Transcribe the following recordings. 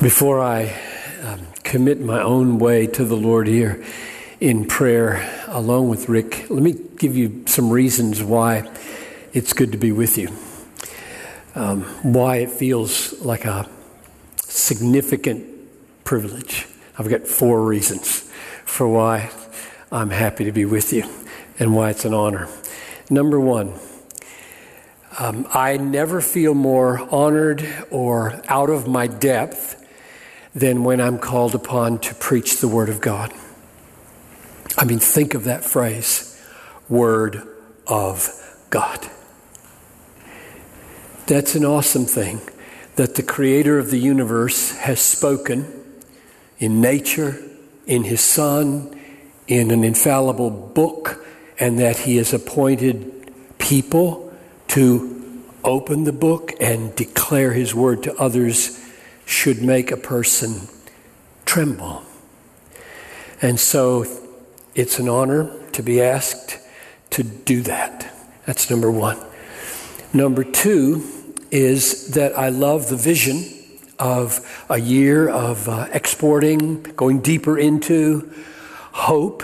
Before I um, commit my own way to the Lord here in prayer, along with Rick, let me give you some reasons why it's good to be with you. Um, why it feels like a significant privilege. I've got four reasons for why I'm happy to be with you and why it's an honor. Number one, um, I never feel more honored or out of my depth than when I'm called upon to preach the Word of God. I mean, think of that phrase Word of God. That's an awesome thing that the Creator of the universe has spoken in nature, in His Son, in an infallible book, and that He has appointed people to open the book and declare His Word to others should make a person tremble. And so it's an honor to be asked to do that. That's number one. Number two is that I love the vision of a year of uh, exporting, going deeper into hope.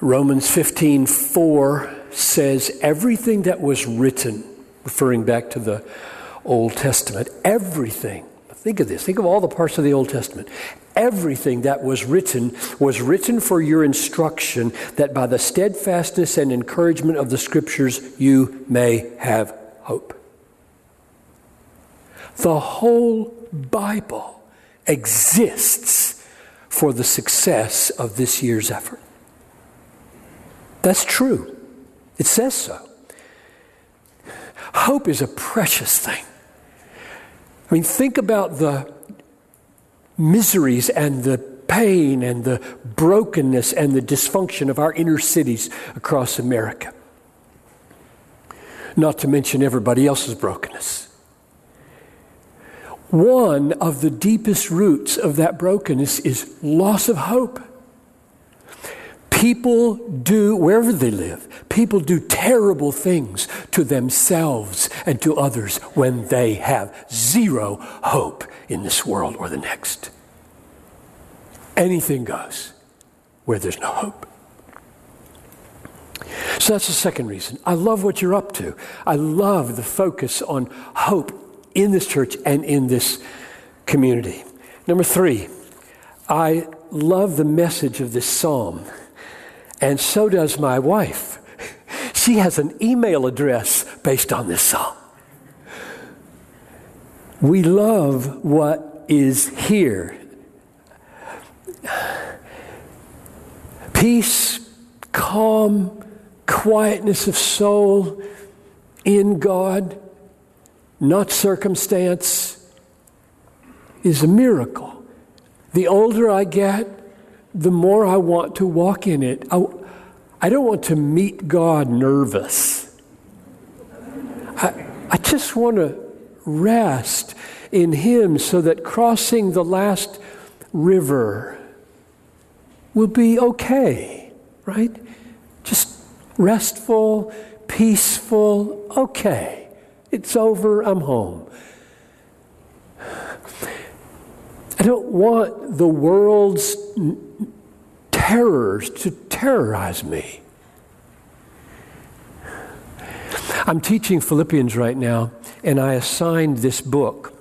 Romans 15 4 says, Everything that was written, referring back to the Old Testament. Everything, think of this, think of all the parts of the Old Testament. Everything that was written was written for your instruction, that by the steadfastness and encouragement of the Scriptures you may have hope. The whole Bible exists for the success of this year's effort. That's true. It says so. Hope is a precious thing. I mean, think about the miseries and the pain and the brokenness and the dysfunction of our inner cities across America. Not to mention everybody else's brokenness. One of the deepest roots of that brokenness is loss of hope. People do, wherever they live, people do terrible things to themselves and to others when they have zero hope in this world or the next. Anything goes where there's no hope. So that's the second reason. I love what you're up to. I love the focus on hope in this church and in this community. Number three, I love the message of this psalm and so does my wife. She has an email address based on this song. We love what is here. Peace, calm, quietness of soul in God, not circumstance, is a miracle. The older I get, the more I want to walk in it. I, I don't want to meet God nervous. I, I just want to rest in Him so that crossing the last river will be okay, right? Just restful, peaceful, okay. It's over, I'm home. I don't want the world's terrors to terrorize me. I'm teaching Philippians right now, and I assigned this book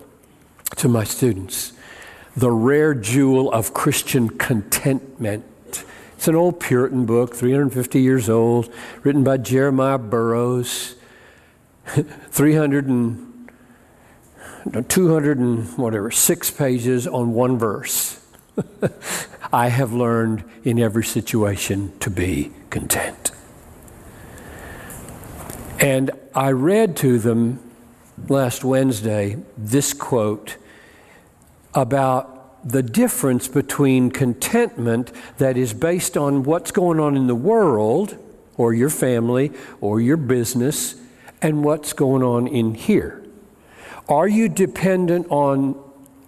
to my students The Rare Jewel of Christian Contentment. It's an old Puritan book, 350 years old, written by Jeremiah Burroughs. 300 and 200 and whatever, six pages on one verse. I have learned in every situation to be content. And I read to them last Wednesday this quote about the difference between contentment that is based on what's going on in the world or your family or your business and what's going on in here. Are you dependent on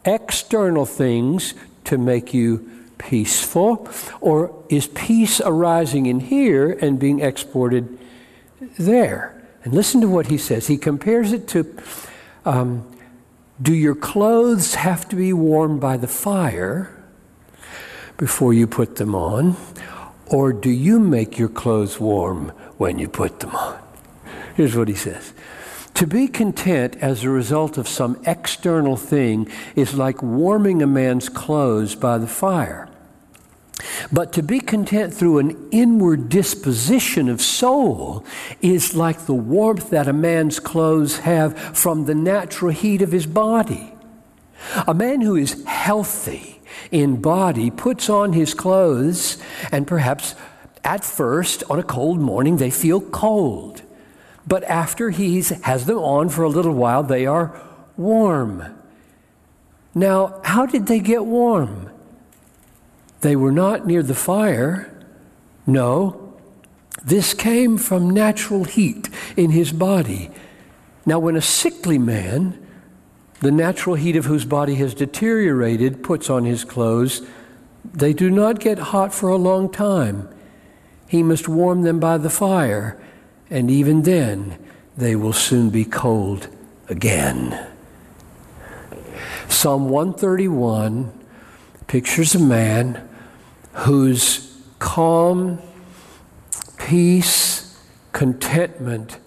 external things to make you peaceful? Or is peace arising in here and being exported there? And listen to what he says. He compares it to um, Do your clothes have to be warmed by the fire before you put them on? Or do you make your clothes warm when you put them on? Here's what he says To be content as a result of some external thing is like warming a man's clothes by the fire. But to be content through an inward disposition of soul is like the warmth that a man's clothes have from the natural heat of his body. A man who is healthy in body puts on his clothes, and perhaps at first, on a cold morning, they feel cold. But after he has them on for a little while, they are warm. Now, how did they get warm? They were not near the fire. No, this came from natural heat in his body. Now, when a sickly man, the natural heat of whose body has deteriorated, puts on his clothes, they do not get hot for a long time. He must warm them by the fire, and even then they will soon be cold again. Psalm 131 pictures a man whose calm, peace, contentment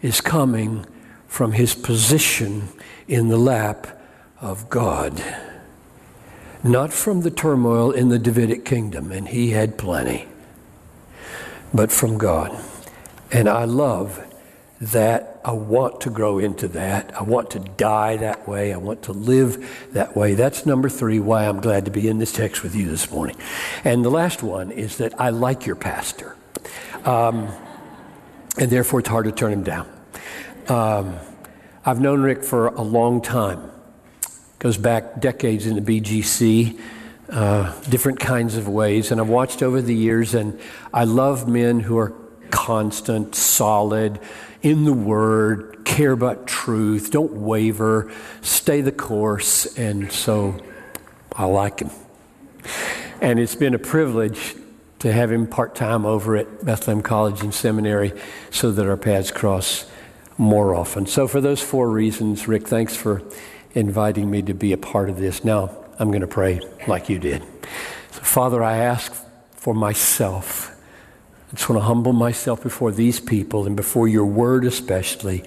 is coming from his position in the lap of God, not from the turmoil in the Davidic kingdom, and he had plenty, but from God. And I love that I want to grow into that. I want to die that way. I want to live that way. That's number three, why I'm glad to be in this text with you this morning. And the last one is that I like your pastor. Um, and therefore, it's hard to turn him down. Um, I've known Rick for a long time. Goes back decades in the BGC, uh, different kinds of ways. And I've watched over the years, and I love men who are constant, solid, in the Word, care about truth, don't waver, stay the course. And so I like him. And it's been a privilege to have him part time over at Bethlehem College and Seminary so that our paths cross more often. So, for those four reasons, Rick, thanks for inviting me to be a part of this. Now, I'm going to pray like you did. So, Father, I ask for myself I just want to humble myself before these people and before your word especially,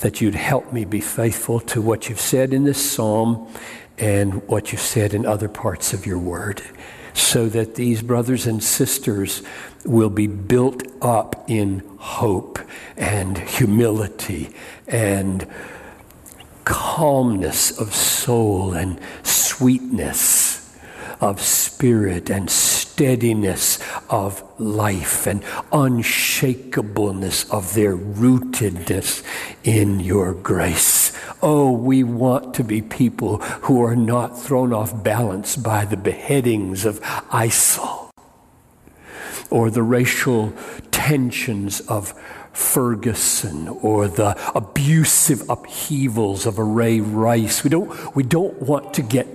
that you'd help me be faithful to what you've said in this psalm and what you've said in other parts of your word, so that these brothers and sisters will be built up in hope and humility and calmness of soul and sweetness of spirit and steadiness of life and unshakableness of their rootedness in your grace. Oh, we want to be people who are not thrown off balance by the beheadings of ISIL or the racial tensions of Ferguson or the abusive upheavals of a Ray Rice. We don't, we don't want to get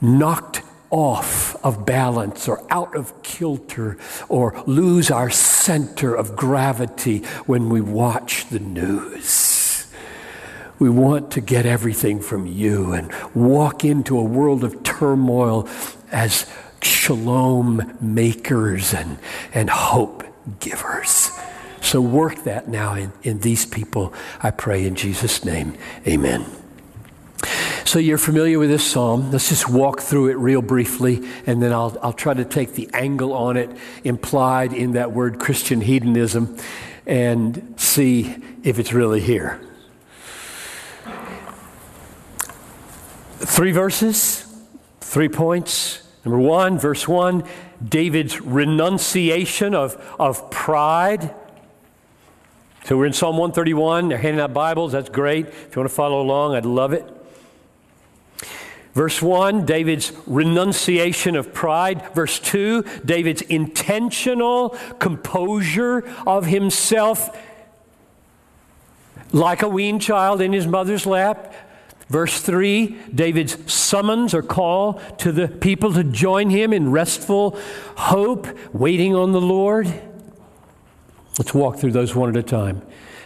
knocked off of balance or out of kilter or lose our center of gravity when we watch the news. We want to get everything from you and walk into a world of turmoil as shalom makers and, and hope givers. So work that now in, in these people, I pray in Jesus' name. Amen. So you're familiar with this psalm. Let's just walk through it real briefly, and then I'll, I'll try to take the angle on it implied in that word Christian hedonism and see if it's really here. Three verses, three points. Number one, verse one, David's renunciation of, of pride. So we're in Psalm 131. They're handing out Bibles. That's great. If you want to follow along, I'd love it. Verse 1, David's renunciation of pride. Verse 2, David's intentional composure of himself like a weaned child in his mother's lap. Verse 3, David's summons or call to the people to join him in restful hope, waiting on the Lord. Let's walk through those one at a time.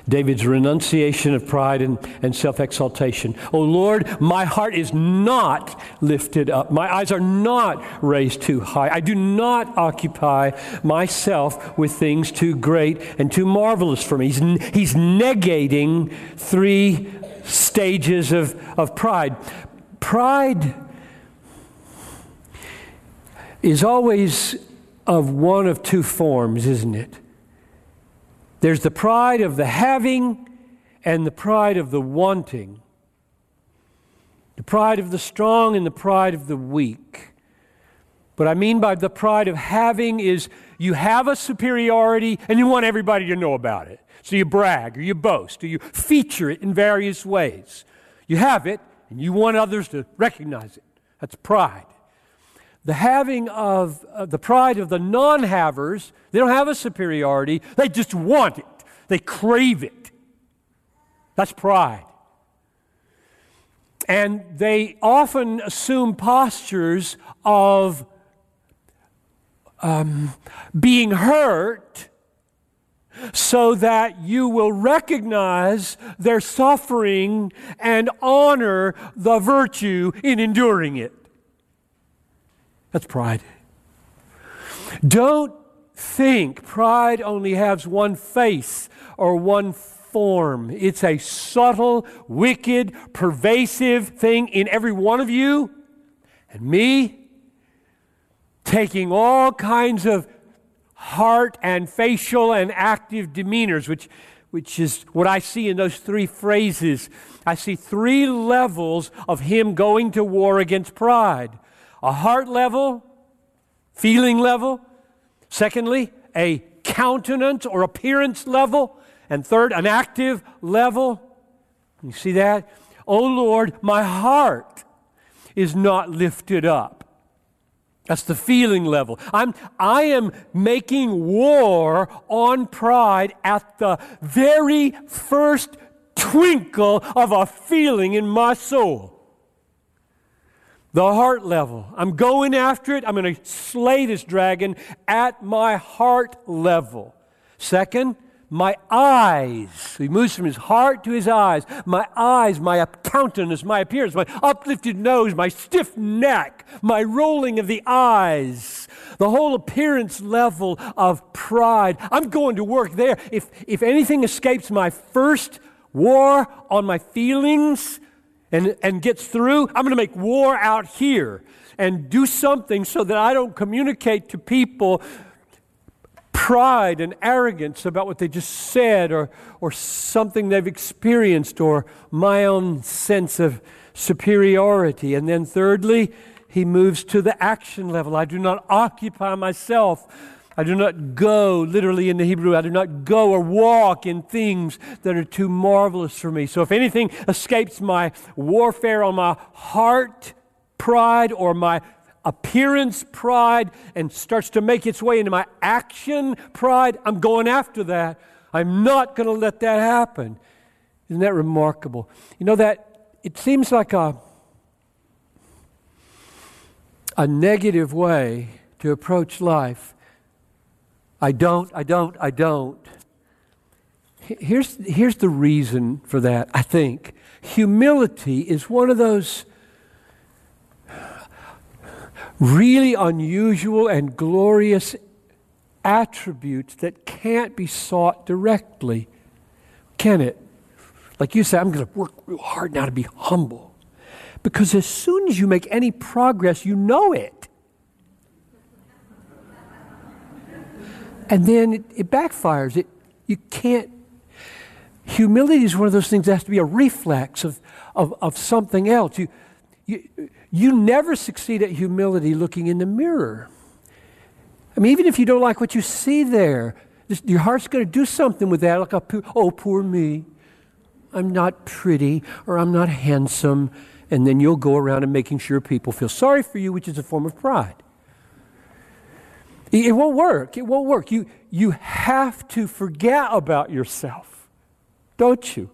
David's renunciation of pride and, and self exaltation. Oh Lord, my heart is not lifted up. My eyes are not raised too high. I do not occupy myself with things too great and too marvelous for me. He's, he's negating three stages of, of pride. Pride is always of one of two forms, isn't it? There's the pride of the having and the pride of the wanting. The pride of the strong and the pride of the weak. What I mean by the pride of having is you have a superiority and you want everybody to know about it. So you brag or you boast or you feature it in various ways. You have it and you want others to recognize it. That's pride the having of uh, the pride of the non havers, they don't have a superiority, they just want it, they crave it. That's pride. And they often assume postures of um, being hurt so that you will recognize their suffering and honor the virtue in enduring it. That's pride. Don't think pride only has one face or one form. It's a subtle, wicked, pervasive thing in every one of you and me, taking all kinds of heart and facial and active demeanors, which, which is what I see in those three phrases. I see three levels of him going to war against pride a heart level, feeling level. Secondly, a countenance or appearance level. And third, an active level. You see that? Oh Lord, my heart is not lifted up. That's the feeling level. I'm, I am making war on pride at the very first twinkle of a feeling in my soul the heart level. I'm going after it. I'm going to slay this dragon at my heart level. Second, my eyes. He moves from his heart to his eyes. My eyes, my countenance, my appearance, my uplifted nose, my stiff neck, my rolling of the eyes, the whole appearance level of pride. I'm going to work there. If, if anything escapes my first war on my feelings, and, and gets through, I'm going to make war out here and do something so that I don't communicate to people pride and arrogance about what they just said or, or something they've experienced or my own sense of superiority. And then, thirdly, he moves to the action level. I do not occupy myself I do not go, literally in the Hebrew, I do not go or walk in things that are too marvelous for me. So if anything escapes my warfare on my heart pride or my appearance pride and starts to make its way into my action pride, I'm going after that. I'm not going to let that happen. Isn't that remarkable? You know that it seems like a a negative way to approach life I don't, I don't, I don't. Here's, here's the reason for that, I think. Humility is one of those really unusual and glorious attributes that can't be sought directly, can it? Like you say, I'm going to work real hard now to be humble. Because as soon as you make any progress, you know it. And then it, it backfires. It, you can't. Humility is one of those things that has to be a reflex of, of, of something else. You, you, you never succeed at humility looking in the mirror. I mean, even if you don't like what you see there, this, your heart's going to do something with that. Like, a, oh, poor me. I'm not pretty or I'm not handsome. And then you'll go around and making sure people feel sorry for you, which is a form of pride. It won't work. It won't work. You, you have to forget about yourself, don't you?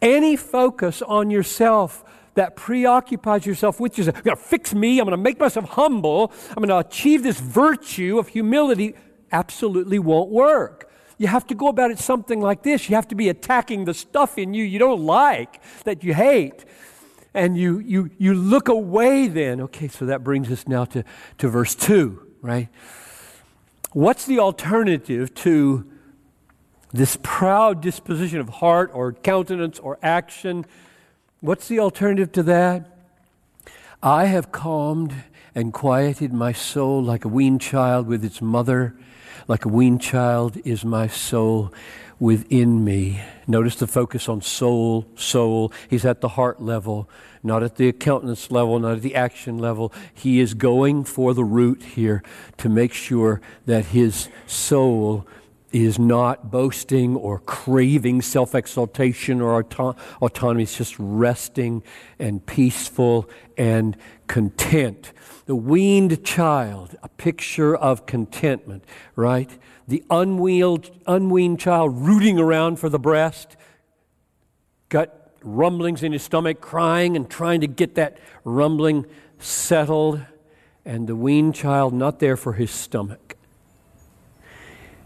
Any focus on yourself that preoccupies yourself with yourself, I'm going to fix me, I'm going to make myself humble, I'm going to achieve this virtue of humility, absolutely won't work. you have to go about it something like this. You have to be attacking the stuff in you you don't like, that you hate. And you, you, you look away then. Okay, so that brings us now to, to verse 2, right? What's the alternative to this proud disposition of heart or countenance or action? What's the alternative to that? I have calmed and quieted my soul like a weaned child with its mother. Like a weaned child is my soul within me. Notice the focus on soul, soul. He's at the heart level, not at the accountant's level, not at the action level. He is going for the root here to make sure that his soul is not boasting or craving self exaltation or auto- autonomy. It's just resting and peaceful and content. The weaned child, a picture of contentment, right? The unweaned, unweaned child rooting around for the breast, gut rumblings in his stomach, crying and trying to get that rumbling settled, and the weaned child not there for his stomach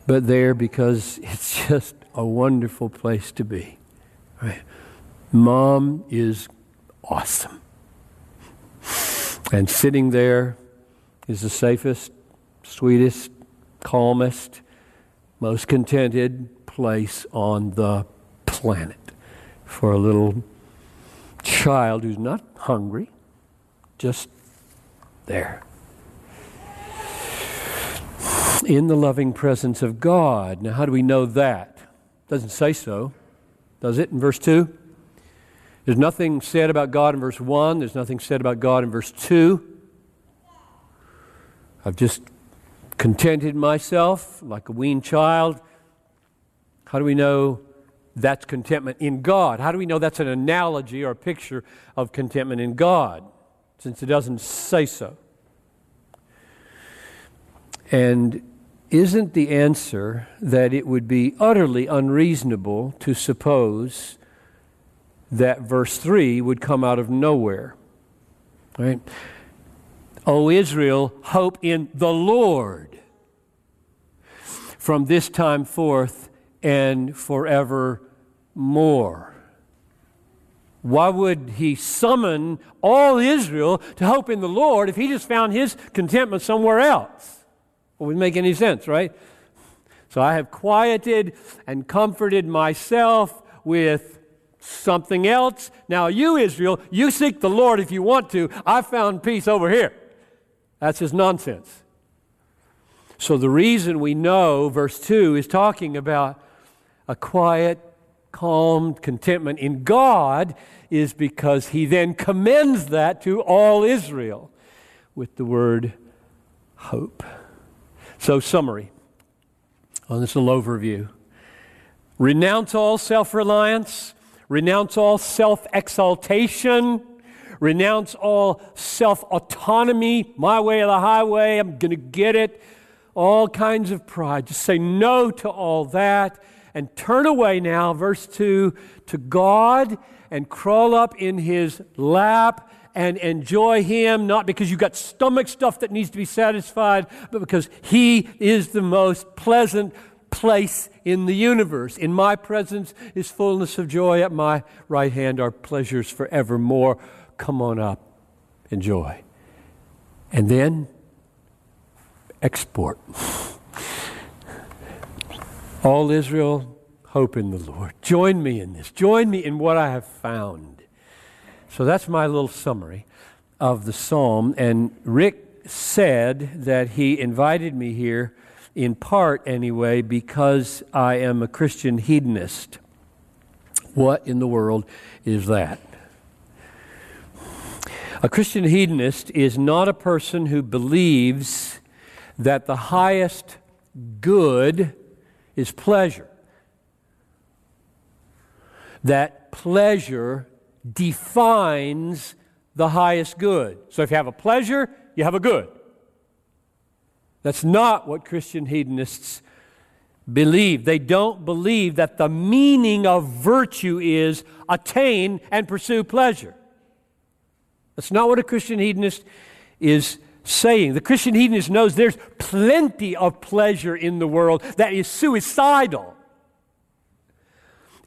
but there because it's just a wonderful place to be. Right? Mom is awesome. And sitting there is the safest, sweetest, calmest, most contented place on the planet for a little child who's not hungry, just there in the loving presence of God. Now, how do we know that? Doesn't say so, does it, in verse 2? There's nothing said about God in verse 1, there's nothing said about God in verse 2. I've just contented myself like a weaned child. How do we know that's contentment in God? How do we know that's an analogy or a picture of contentment in God, since it doesn't say so? And isn't the answer that it would be utterly unreasonable to suppose that verse 3 would come out of nowhere? Right? O Israel, hope in the Lord from this time forth and forevermore. Why would he summon all Israel to hope in the Lord if he just found his contentment somewhere else? It wouldn't make any sense, right? So I have quieted and comforted myself with something else. Now, you, Israel, you seek the Lord if you want to. I found peace over here. That's just nonsense. So, the reason we know verse 2 is talking about a quiet, calm contentment in God is because he then commends that to all Israel with the word hope. So, summary on this little overview. Renounce all self reliance, renounce all self exaltation, renounce all self autonomy, my way or the highway, I'm going to get it, all kinds of pride. Just say no to all that and turn away now, verse 2, to God and crawl up in his lap and enjoy Him, not because you've got stomach stuff that needs to be satisfied, but because He is the most pleasant place in the universe. In my presence is fullness of joy. At my right hand are pleasures forevermore. Come on up, enjoy. And then export. All Israel, hope in the Lord. Join me in this. Join me in what I have found. So that's my little summary of the psalm. And Rick said that he invited me here, in part anyway, because I am a Christian hedonist. What in the world is that? A Christian hedonist is not a person who believes that the highest good is pleasure. That pleasure defines the highest good. So if you have a pleasure, you have a good. That's not what Christian hedonists believe. They don't believe that the meaning of virtue is attain and pursue pleasure. That's not what a Christian hedonist is saying. The Christian hedonist knows there's plenty of pleasure in the world that is suicidal.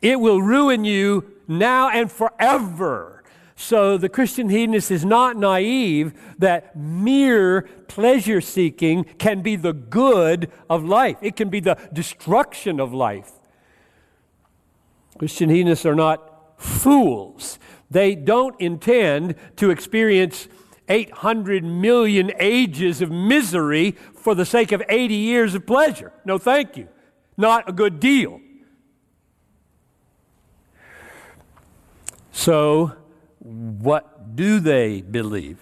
It will ruin you now and forever. So the Christian hedonist is not naive that mere pleasure seeking can be the good of life, it can be the destruction of life. Christian hedonists are not fools. They don't intend to experience 800 million ages of misery for the sake of 80 years of pleasure. No, thank you. Not a good deal. So, what do they believe?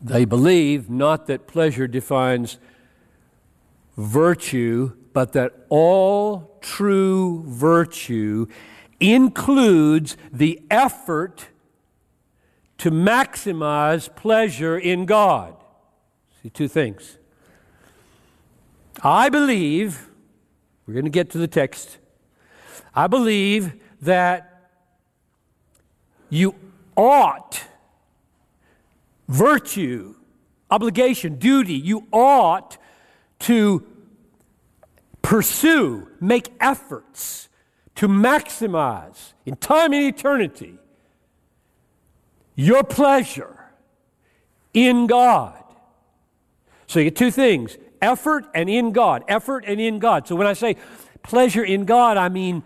They believe not that pleasure defines virtue, but that all true virtue includes the effort to maximize pleasure in God. See, two things. I believe, we're going to get to the text, I believe that you ought, virtue, obligation, duty, you ought to pursue, make efforts to maximize in time and eternity your pleasure in God. So you get two things effort and in God. Effort and in God. So when I say pleasure in God, I mean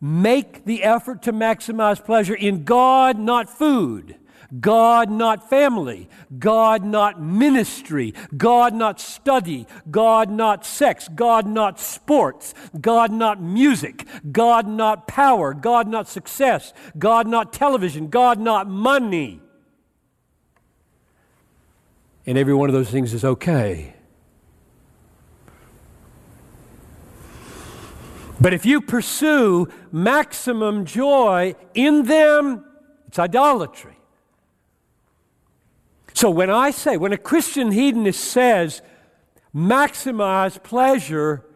make the effort to maximize pleasure in God, not food. God, not family. God, not ministry. God, not study. God, not sex. God, not sports. God, not music. God, not power. God, not success. God, not television. God, not money. And every one of those things is okay. But if you pursue maximum joy in them, it's idolatry. So when I say, when a Christian hedonist says, maximize pleasure,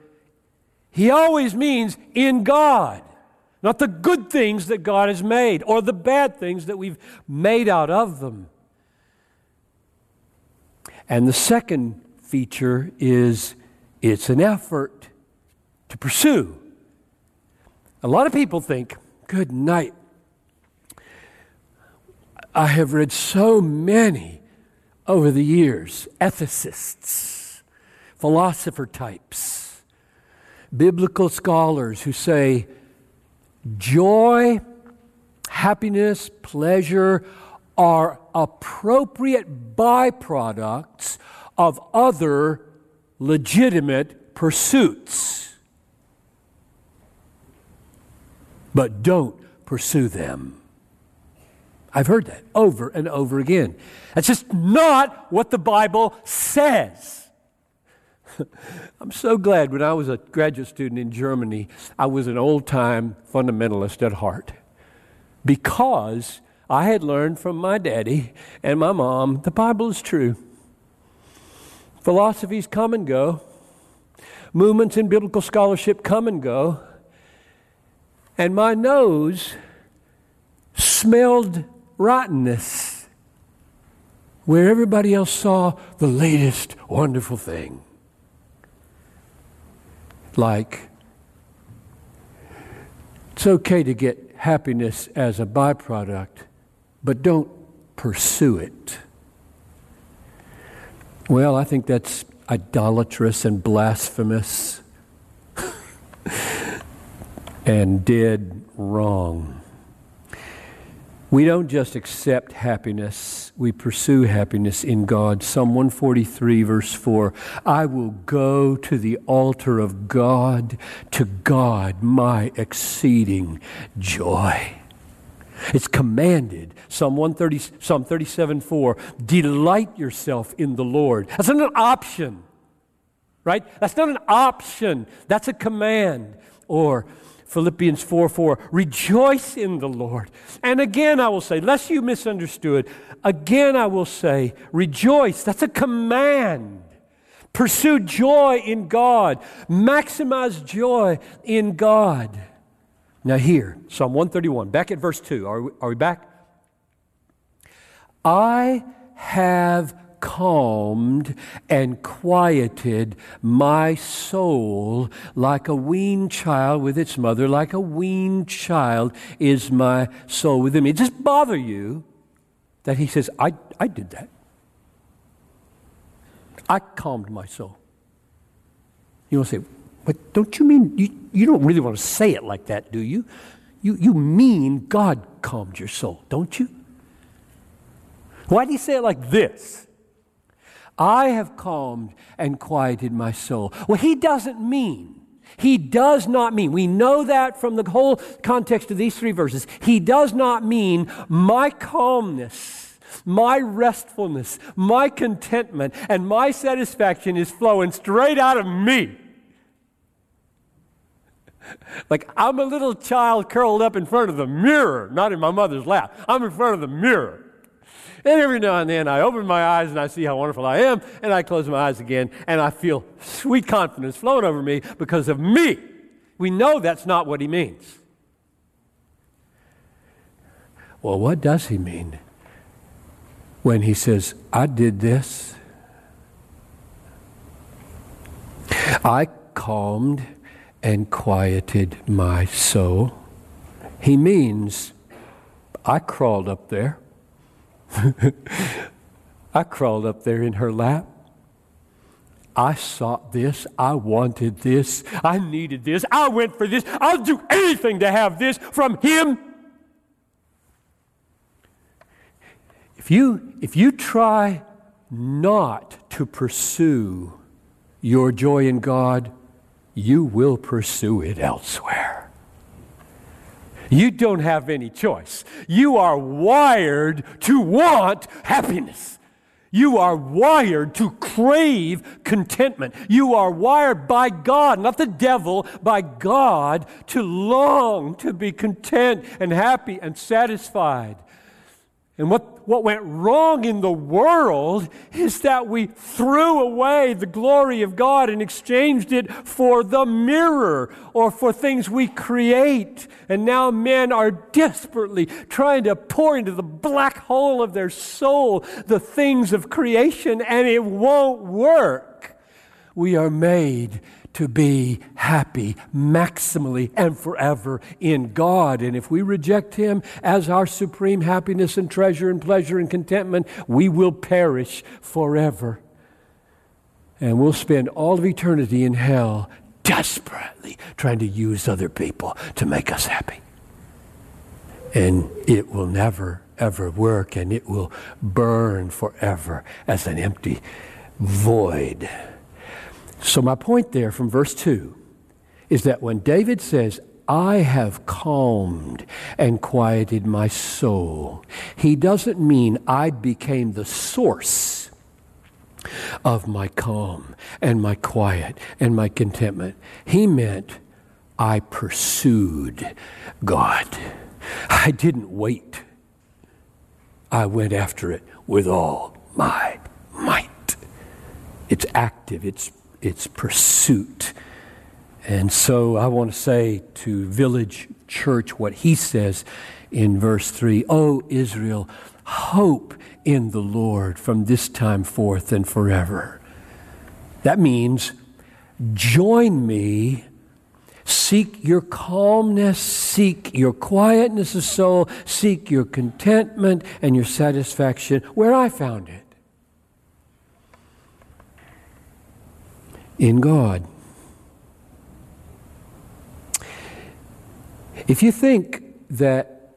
he always means in God, not the good things that God has made or the bad things that we've made out of them. And the second feature is it's an effort to pursue. A lot of people think, good night. I have read so many over the years ethicists, philosopher types, biblical scholars who say joy, happiness, pleasure are appropriate byproducts of other legitimate pursuits. But don't pursue them. I've heard that over and over again. That's just not what the Bible says. I'm so glad when I was a graduate student in Germany, I was an old time fundamentalist at heart because I had learned from my daddy and my mom the Bible is true. Philosophies come and go, movements in biblical scholarship come and go, and my nose smelled rottenness where everybody else saw the latest wonderful thing. Like, it's okay to get happiness as a byproduct, but don't pursue it. Well, I think that's idolatrous and blasphemous and dead wrong. We don't just accept happiness, we pursue happiness in God. Psalm 143, verse 4 I will go to the altar of God, to God, my exceeding joy. It's commanded. Psalm 130, Psalm 37, 4 Delight yourself in the Lord. That's not an option, right? That's not an option, that's a command. Or, Philippians 4 4, rejoice in the Lord. And again, I will say, lest you misunderstood, again, I will say, rejoice. That's a command. Pursue joy in God, maximize joy in God. Now, here, Psalm 131, back at verse 2. Are we, are we back? I have calmed and quieted my soul like a weaned child with its mother, like a weaned child is my soul within me. It just bother you that he says, I, I did that. I calmed my soul. You want to say, but don't you mean, you, you don't really want to say it like that, do you? You, you mean God calmed your soul, don't you? Why do you say it like this? I have calmed and quieted my soul. Well, he doesn't mean, he does not mean, we know that from the whole context of these three verses. He does not mean my calmness my restfulness, my contentment, and my satisfaction is flowing straight out of me. Like I'm a little child curled up in front of the mirror, not in my mother's lap. I'm in front of the mirror. And every now and then I open my eyes and I see how wonderful I am, and I close my eyes again, and I feel sweet confidence flowing over me because of me. We know that's not what he means. Well, what does he mean when he says, I did this? I calmed and quieted my soul. He means I crawled up there. I crawled up there in her lap. I sought this. I wanted this. I needed this. I went for this. I'll do anything to have this from him. If you, if you try not to pursue your joy in God, you will pursue it elsewhere. You don't have any choice. You are wired to want happiness. You are wired to crave contentment. You are wired by God, not the devil, by God, to long to be content and happy and satisfied. And what, what went wrong in the world is that we threw away the glory of God and exchanged it for the mirror or for things we create. And now men are desperately trying to pour into the black hole of their soul the things of creation, and it won't work. We are made to be happy maximally and forever in God. And if we reject Him as our supreme happiness and treasure and pleasure and contentment, we will perish forever. And we'll spend all of eternity in hell desperately trying to use other people to make us happy. And it will never, ever work, and it will burn forever as an empty void. So, my point there from verse 2 is that when David says, I have calmed and quieted my soul, he doesn't mean I became the source of my calm and my quiet and my contentment. He meant I pursued God. I didn't wait. I went after it with all my might. It's active, it's its pursuit. And so I want to say to Village Church what he says in verse 3 O Israel, hope in the Lord from this time forth and forever. That means join me. Seek your calmness, seek your quietness of soul, seek your contentment and your satisfaction where I found it. In God. If you think that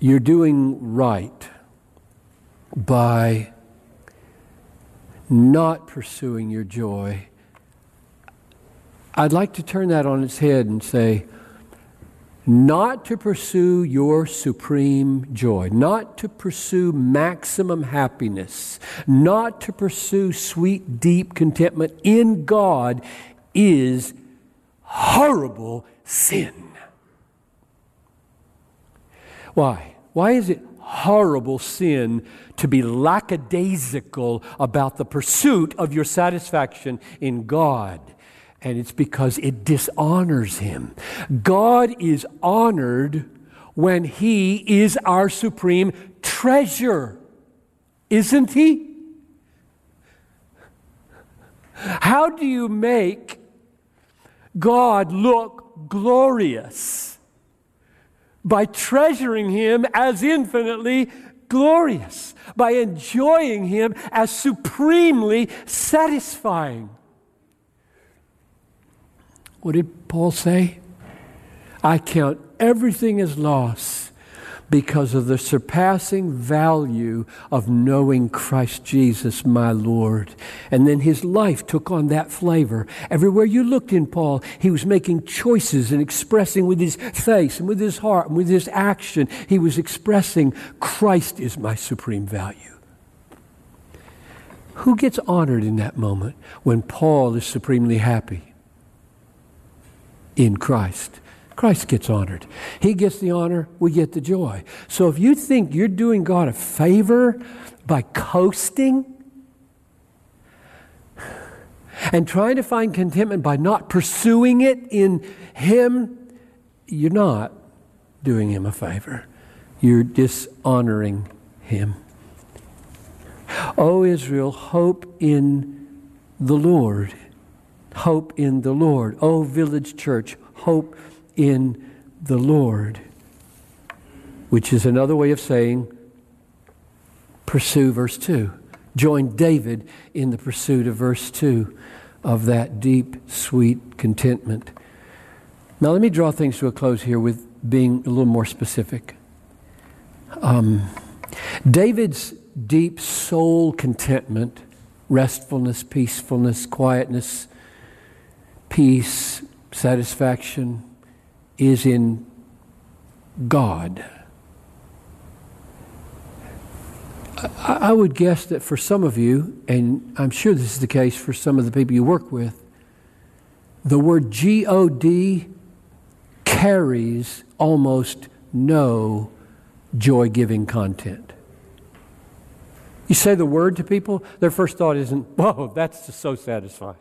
you're doing right by not pursuing your joy, I'd like to turn that on its head and say, not to pursue your supreme joy, not to pursue maximum happiness, not to pursue sweet, deep contentment in God is horrible sin. Why? Why is it horrible sin to be lackadaisical about the pursuit of your satisfaction in God? And it's because it dishonors him. God is honored when he is our supreme treasure isn't he? How do you make God look glorious? By treasuring him as infinitely glorious, by enjoying him as supremely satisfying. What did Paul say? I count everything as loss because of the surpassing value of knowing Christ Jesus, my Lord. And then his life took on that flavor. Everywhere you looked in Paul, he was making choices and expressing with his face and with his heart and with his action. He was expressing, Christ is my supreme value. Who gets honored in that moment when Paul is supremely happy? In Christ. Christ gets honored. He gets the honor, we get the joy. So if you think you're doing God a favor by coasting and trying to find contentment by not pursuing it in Him, you're not doing Him a favor. You're dishonoring Him. O Israel, hope in the Lord. Hope in the Lord. O village church, hope in the Lord, which is another way of saying pursue verse 2. Join David in the pursuit of verse 2 of that deep, sweet contentment. Now, let me draw things to a close here with being a little more specific. Um, David's deep soul contentment, restfulness, peacefulness, quietness, peace, satisfaction, is in God. I, would guess that for some of you, and I'm sure this is the case for some of the people you work with, the word G O D carries almost no joy giving content. You say the word to people, their first thought isn't, whoa, that's so satisfying.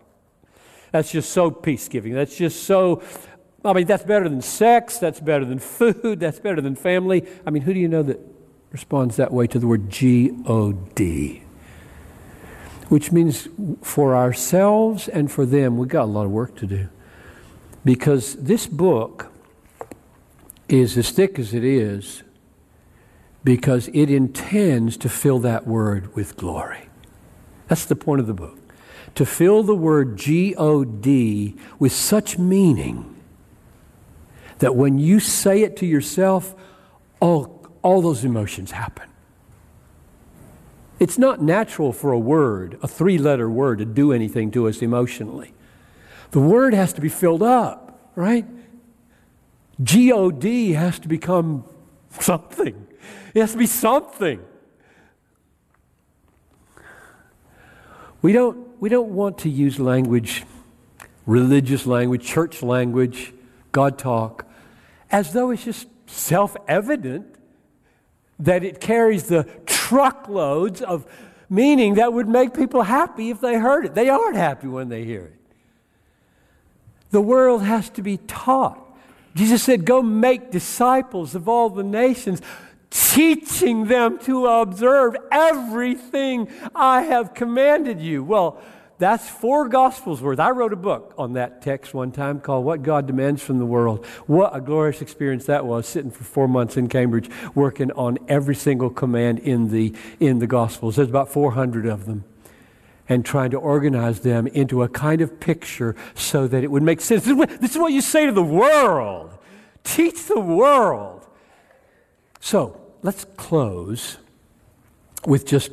That's just so peace giving. That's just so I mean, that's better than sex, that's better than food, that's better than family. I mean, who do you know that responds that way to the word G O D? Which means for ourselves and for them, we've got a lot of work to do. Because this book is as thick as it is because it intends to fill that word with glory. That's the point of the book. To fill the word G O D with such meaning that when you say it to yourself, all, all those emotions happen. It's not natural for a word, a three letter word, to do anything to us emotionally. The word has to be filled up, right? G O D has to become something. It has to be something. We don't, we don't want to use language, religious language, church language, God talk, as though it's just self evident that it carries the truckloads of meaning that would make people happy if they heard it. They aren't happy when they hear it. The world has to be taught. Jesus said, Go make disciples of all the nations, teaching them to observe everything I have commanded you. Well, that's four Gospels worth. I wrote a book on that text one time called What God Demands from the World. What a glorious experience that was, sitting for four months in Cambridge working on every single command in the, in the Gospels. There's about 400 of them. And trying to organize them into a kind of picture so that it would make sense. This is what, this is what you say to the world. Teach the world. So let's close with just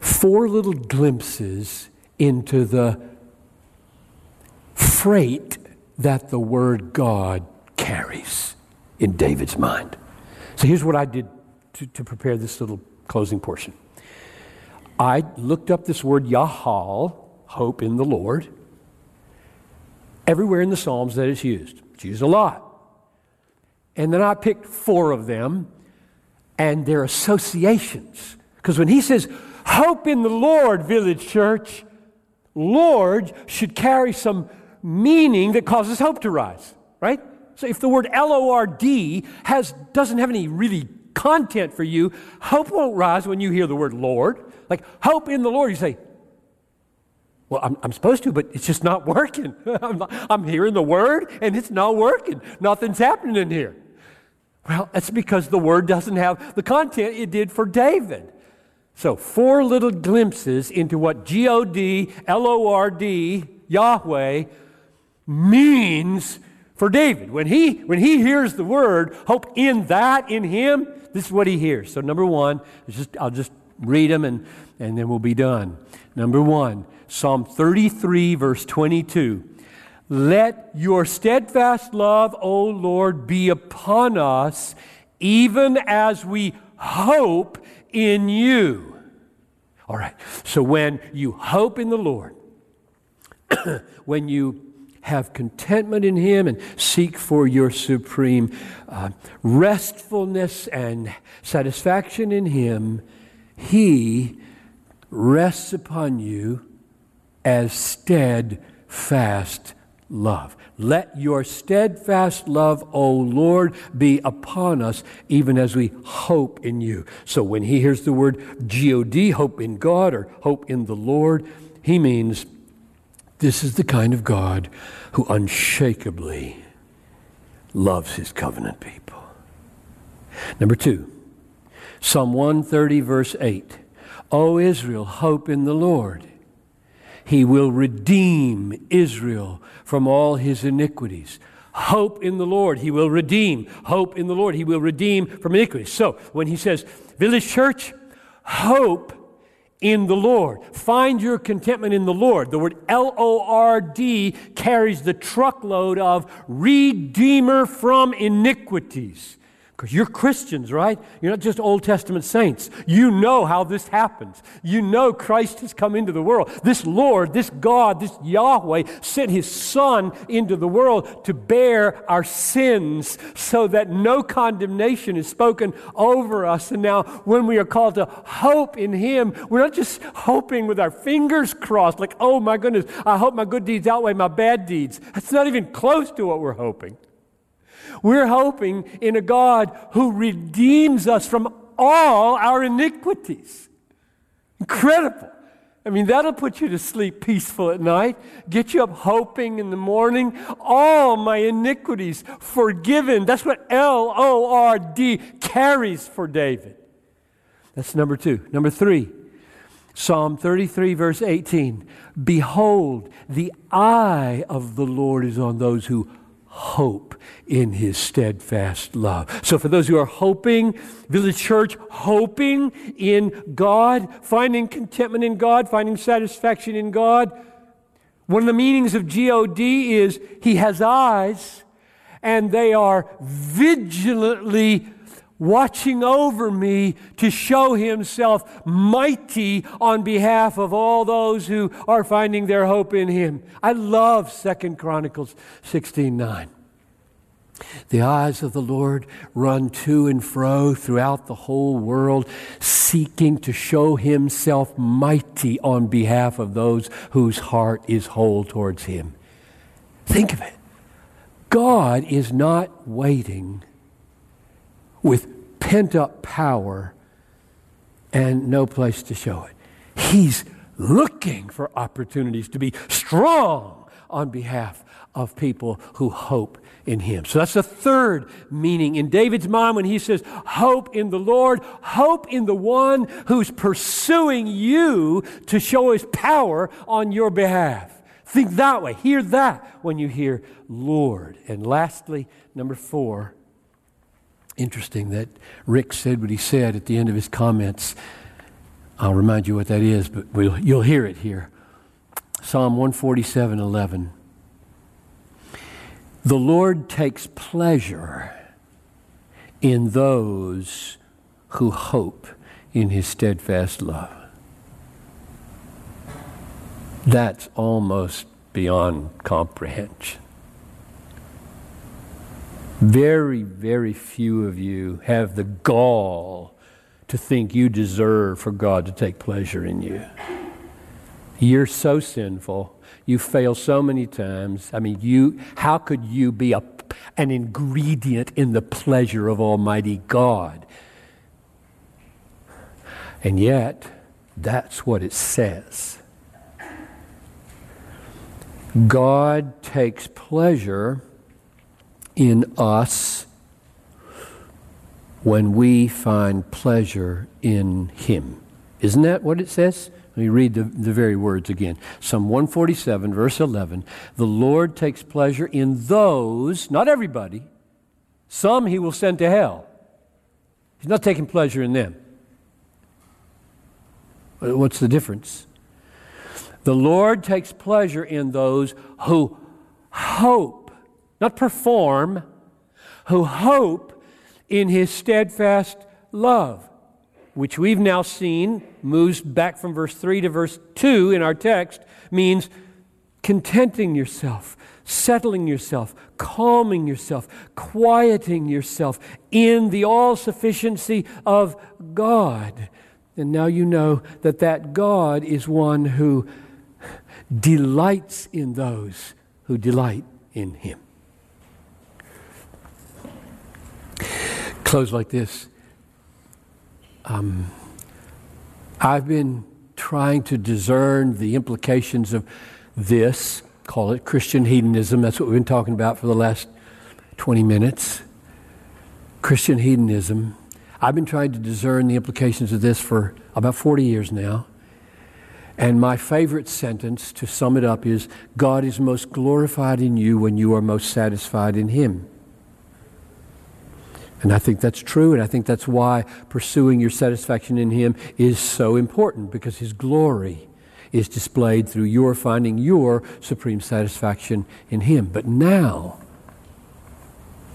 four little glimpses into the freight that the Word God carries in David's mind. So here's what I did to, to prepare this little closing portion. I looked up this word Yahal, hope in the Lord, everywhere in the Psalms that it's used. It's used a lot. And then I picked four of them and their associations. Because when he says, Hope in the Lord, Village Church. Lord should carry some meaning that causes hope to rise, right? So if the word L O R D has doesn't have any really content for you, hope won't rise when you hear the word Lord. Like, hope in the Lord. You say, well, I'm, I'm supposed to, but it's just not working. I'm, I'm hearing the word and it's not working. Nothing's happening in here. Well, that's because the word doesn't have the content it did for David. So, four little glimpses into what G O D L O R D, Yahweh, means for David. When he, when he hears the word, hope in that, in him, this is what he hears. So, number one, just, I'll just read them and, and then we'll be done. Number one, Psalm 33, verse 22. Let your steadfast love, O Lord, be upon us, even as we hope in you. All right, so when you hope in the Lord, when you have contentment in Him and seek for your supreme uh, restfulness and satisfaction in Him, He rests upon you as steadfast love. Let your steadfast love, O Lord, be upon us, even as we hope in you. So when he hears the word God, hope in God or hope in the Lord, he means this is the kind of God who unshakably loves his covenant people. Number two, Psalm 130, verse 8. O Israel, hope in the Lord. He will redeem Israel from all his iniquities. Hope in the Lord. He will redeem. Hope in the Lord. He will redeem from iniquities. So when he says, Village Church, hope in the Lord. Find your contentment in the Lord. The word L O R D carries the truckload of redeemer from iniquities. Because you're Christians, right? You're not just Old Testament saints. You know how this happens. You know Christ has come into the world. This Lord, this God, this Yahweh sent his Son into the world to bear our sins so that no condemnation is spoken over us. And now, when we are called to hope in him, we're not just hoping with our fingers crossed, like, oh my goodness, I hope my good deeds outweigh my bad deeds. That's not even close to what we're hoping. We're hoping in a God who redeems us from all our iniquities. Incredible. I mean, that'll put you to sleep peaceful at night, get you up hoping in the morning. All my iniquities forgiven. That's what L O R D carries for David. That's number two. Number three, Psalm 33, verse 18. Behold, the eye of the Lord is on those who hope in his steadfast love. So, for those who are hoping, Village Church, hoping in God, finding contentment in God, finding satisfaction in God, one of the meanings of God is he has eyes and they are vigilantly watching over me to show himself mighty on behalf of all those who are finding their hope in him. I love Second Chronicles 16:9. The eyes of the Lord run to and fro throughout the whole world, seeking to show himself mighty on behalf of those whose heart is whole towards him. Think of it. God is not waiting with pent up power and no place to show it. He's looking for opportunities to be strong on behalf of people who hope in him. So that's the third meaning in David's mind when he says, Hope in the Lord, hope in the one who's pursuing you to show his power on your behalf. Think that way. Hear that when you hear Lord. And lastly, number four, Interesting that Rick said what he said at the end of his comments. I'll remind you what that is, but we'll, you'll hear it here. Psalm 147 11. The Lord takes pleasure in those who hope in his steadfast love. That's almost beyond comprehension. Very, very few of you have the gall to think you deserve for God to take pleasure in you. You're so sinful. You fail so many times. I mean, you how could you be a, an ingredient in the pleasure of Almighty God? And yet, that's what it says. God takes pleasure in us when we find pleasure in Him. Isn't that what it says? Let me read the, the very words again. Psalm 147, verse 11. The Lord takes pleasure in those, not everybody, some He will send to hell. He's not taking pleasure in them. Uh, what's the difference? The Lord takes pleasure in those who hope, not perform, who hope in His steadfast love, which we've now seen moves back from verse 3 to verse 2 in our text, means contenting yourself, settling yourself, calming yourself, quieting yourself in the all sufficiency of God. And now you know that that God is one who delights in those who delight in him. Close like this. Um, I've been trying to discern the implications of this, call it Christian hedonism. That's what we've been talking about for the last 20 minutes. Christian hedonism. I've been trying to discern the implications of this for about 40 years now. And my favorite sentence to sum it up is God is most glorified in you when you are most satisfied in Him. And I think that's true, and I think that's why pursuing your satisfaction in Him is so important because His glory is displayed through your finding your supreme satisfaction in Him. But now,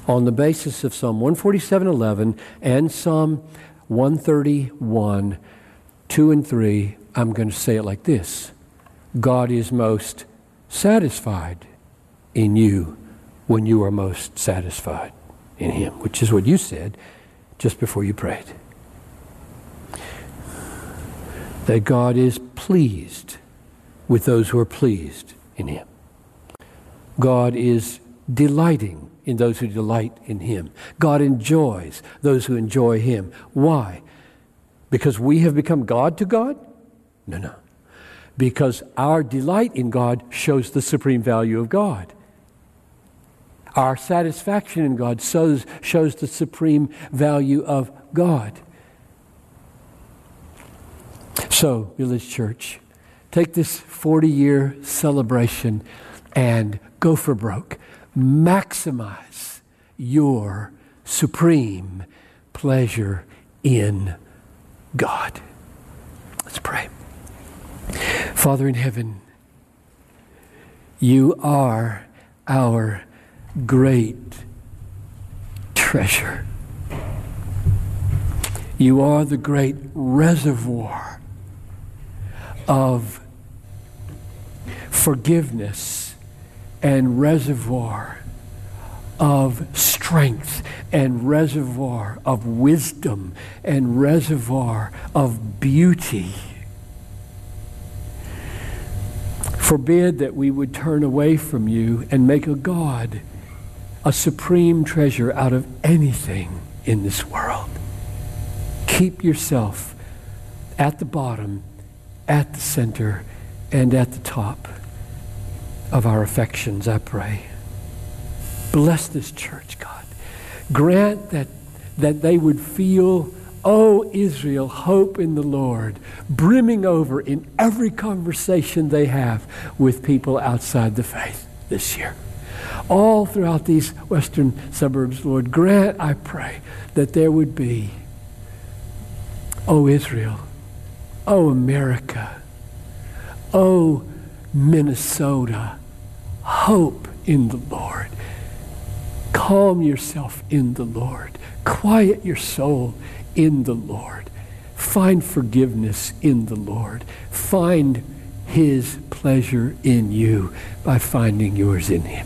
on the basis of Psalm 147.11 and Psalm 131, 2 and 3, I'm going to say it like this God is most satisfied in you when you are most satisfied in Him, which is what you said just before you prayed. That God is pleased with those who are pleased in Him. God is delighting in those who delight in Him. God enjoys those who enjoy Him. Why? Because we have become God to God? No, no. Because our delight in God shows the supreme value of God. Our satisfaction in God shows, shows the supreme value of God. So, Village Church, take this 40 year celebration and go for broke. Maximize your supreme pleasure in God. Let's pray. Father in heaven, you are our great treasure. You are the great reservoir of forgiveness and reservoir of strength and reservoir of wisdom and reservoir of beauty. Forbid that we would turn away from you and make a God a supreme treasure out of anything in this world. Keep yourself at the bottom, at the center, and at the top of our affections, I pray. Bless this church, God. Grant that, that they would feel Oh, Israel, hope in the Lord, brimming over in every conversation they have with people outside the faith this year. All throughout these western suburbs, Lord, grant, I pray, that there would be, oh, Israel, oh, America, oh, Minnesota, hope in the Lord. Calm yourself in the Lord. Quiet your soul in the Lord. Find forgiveness in the Lord. Find His pleasure in you by finding yours in Him.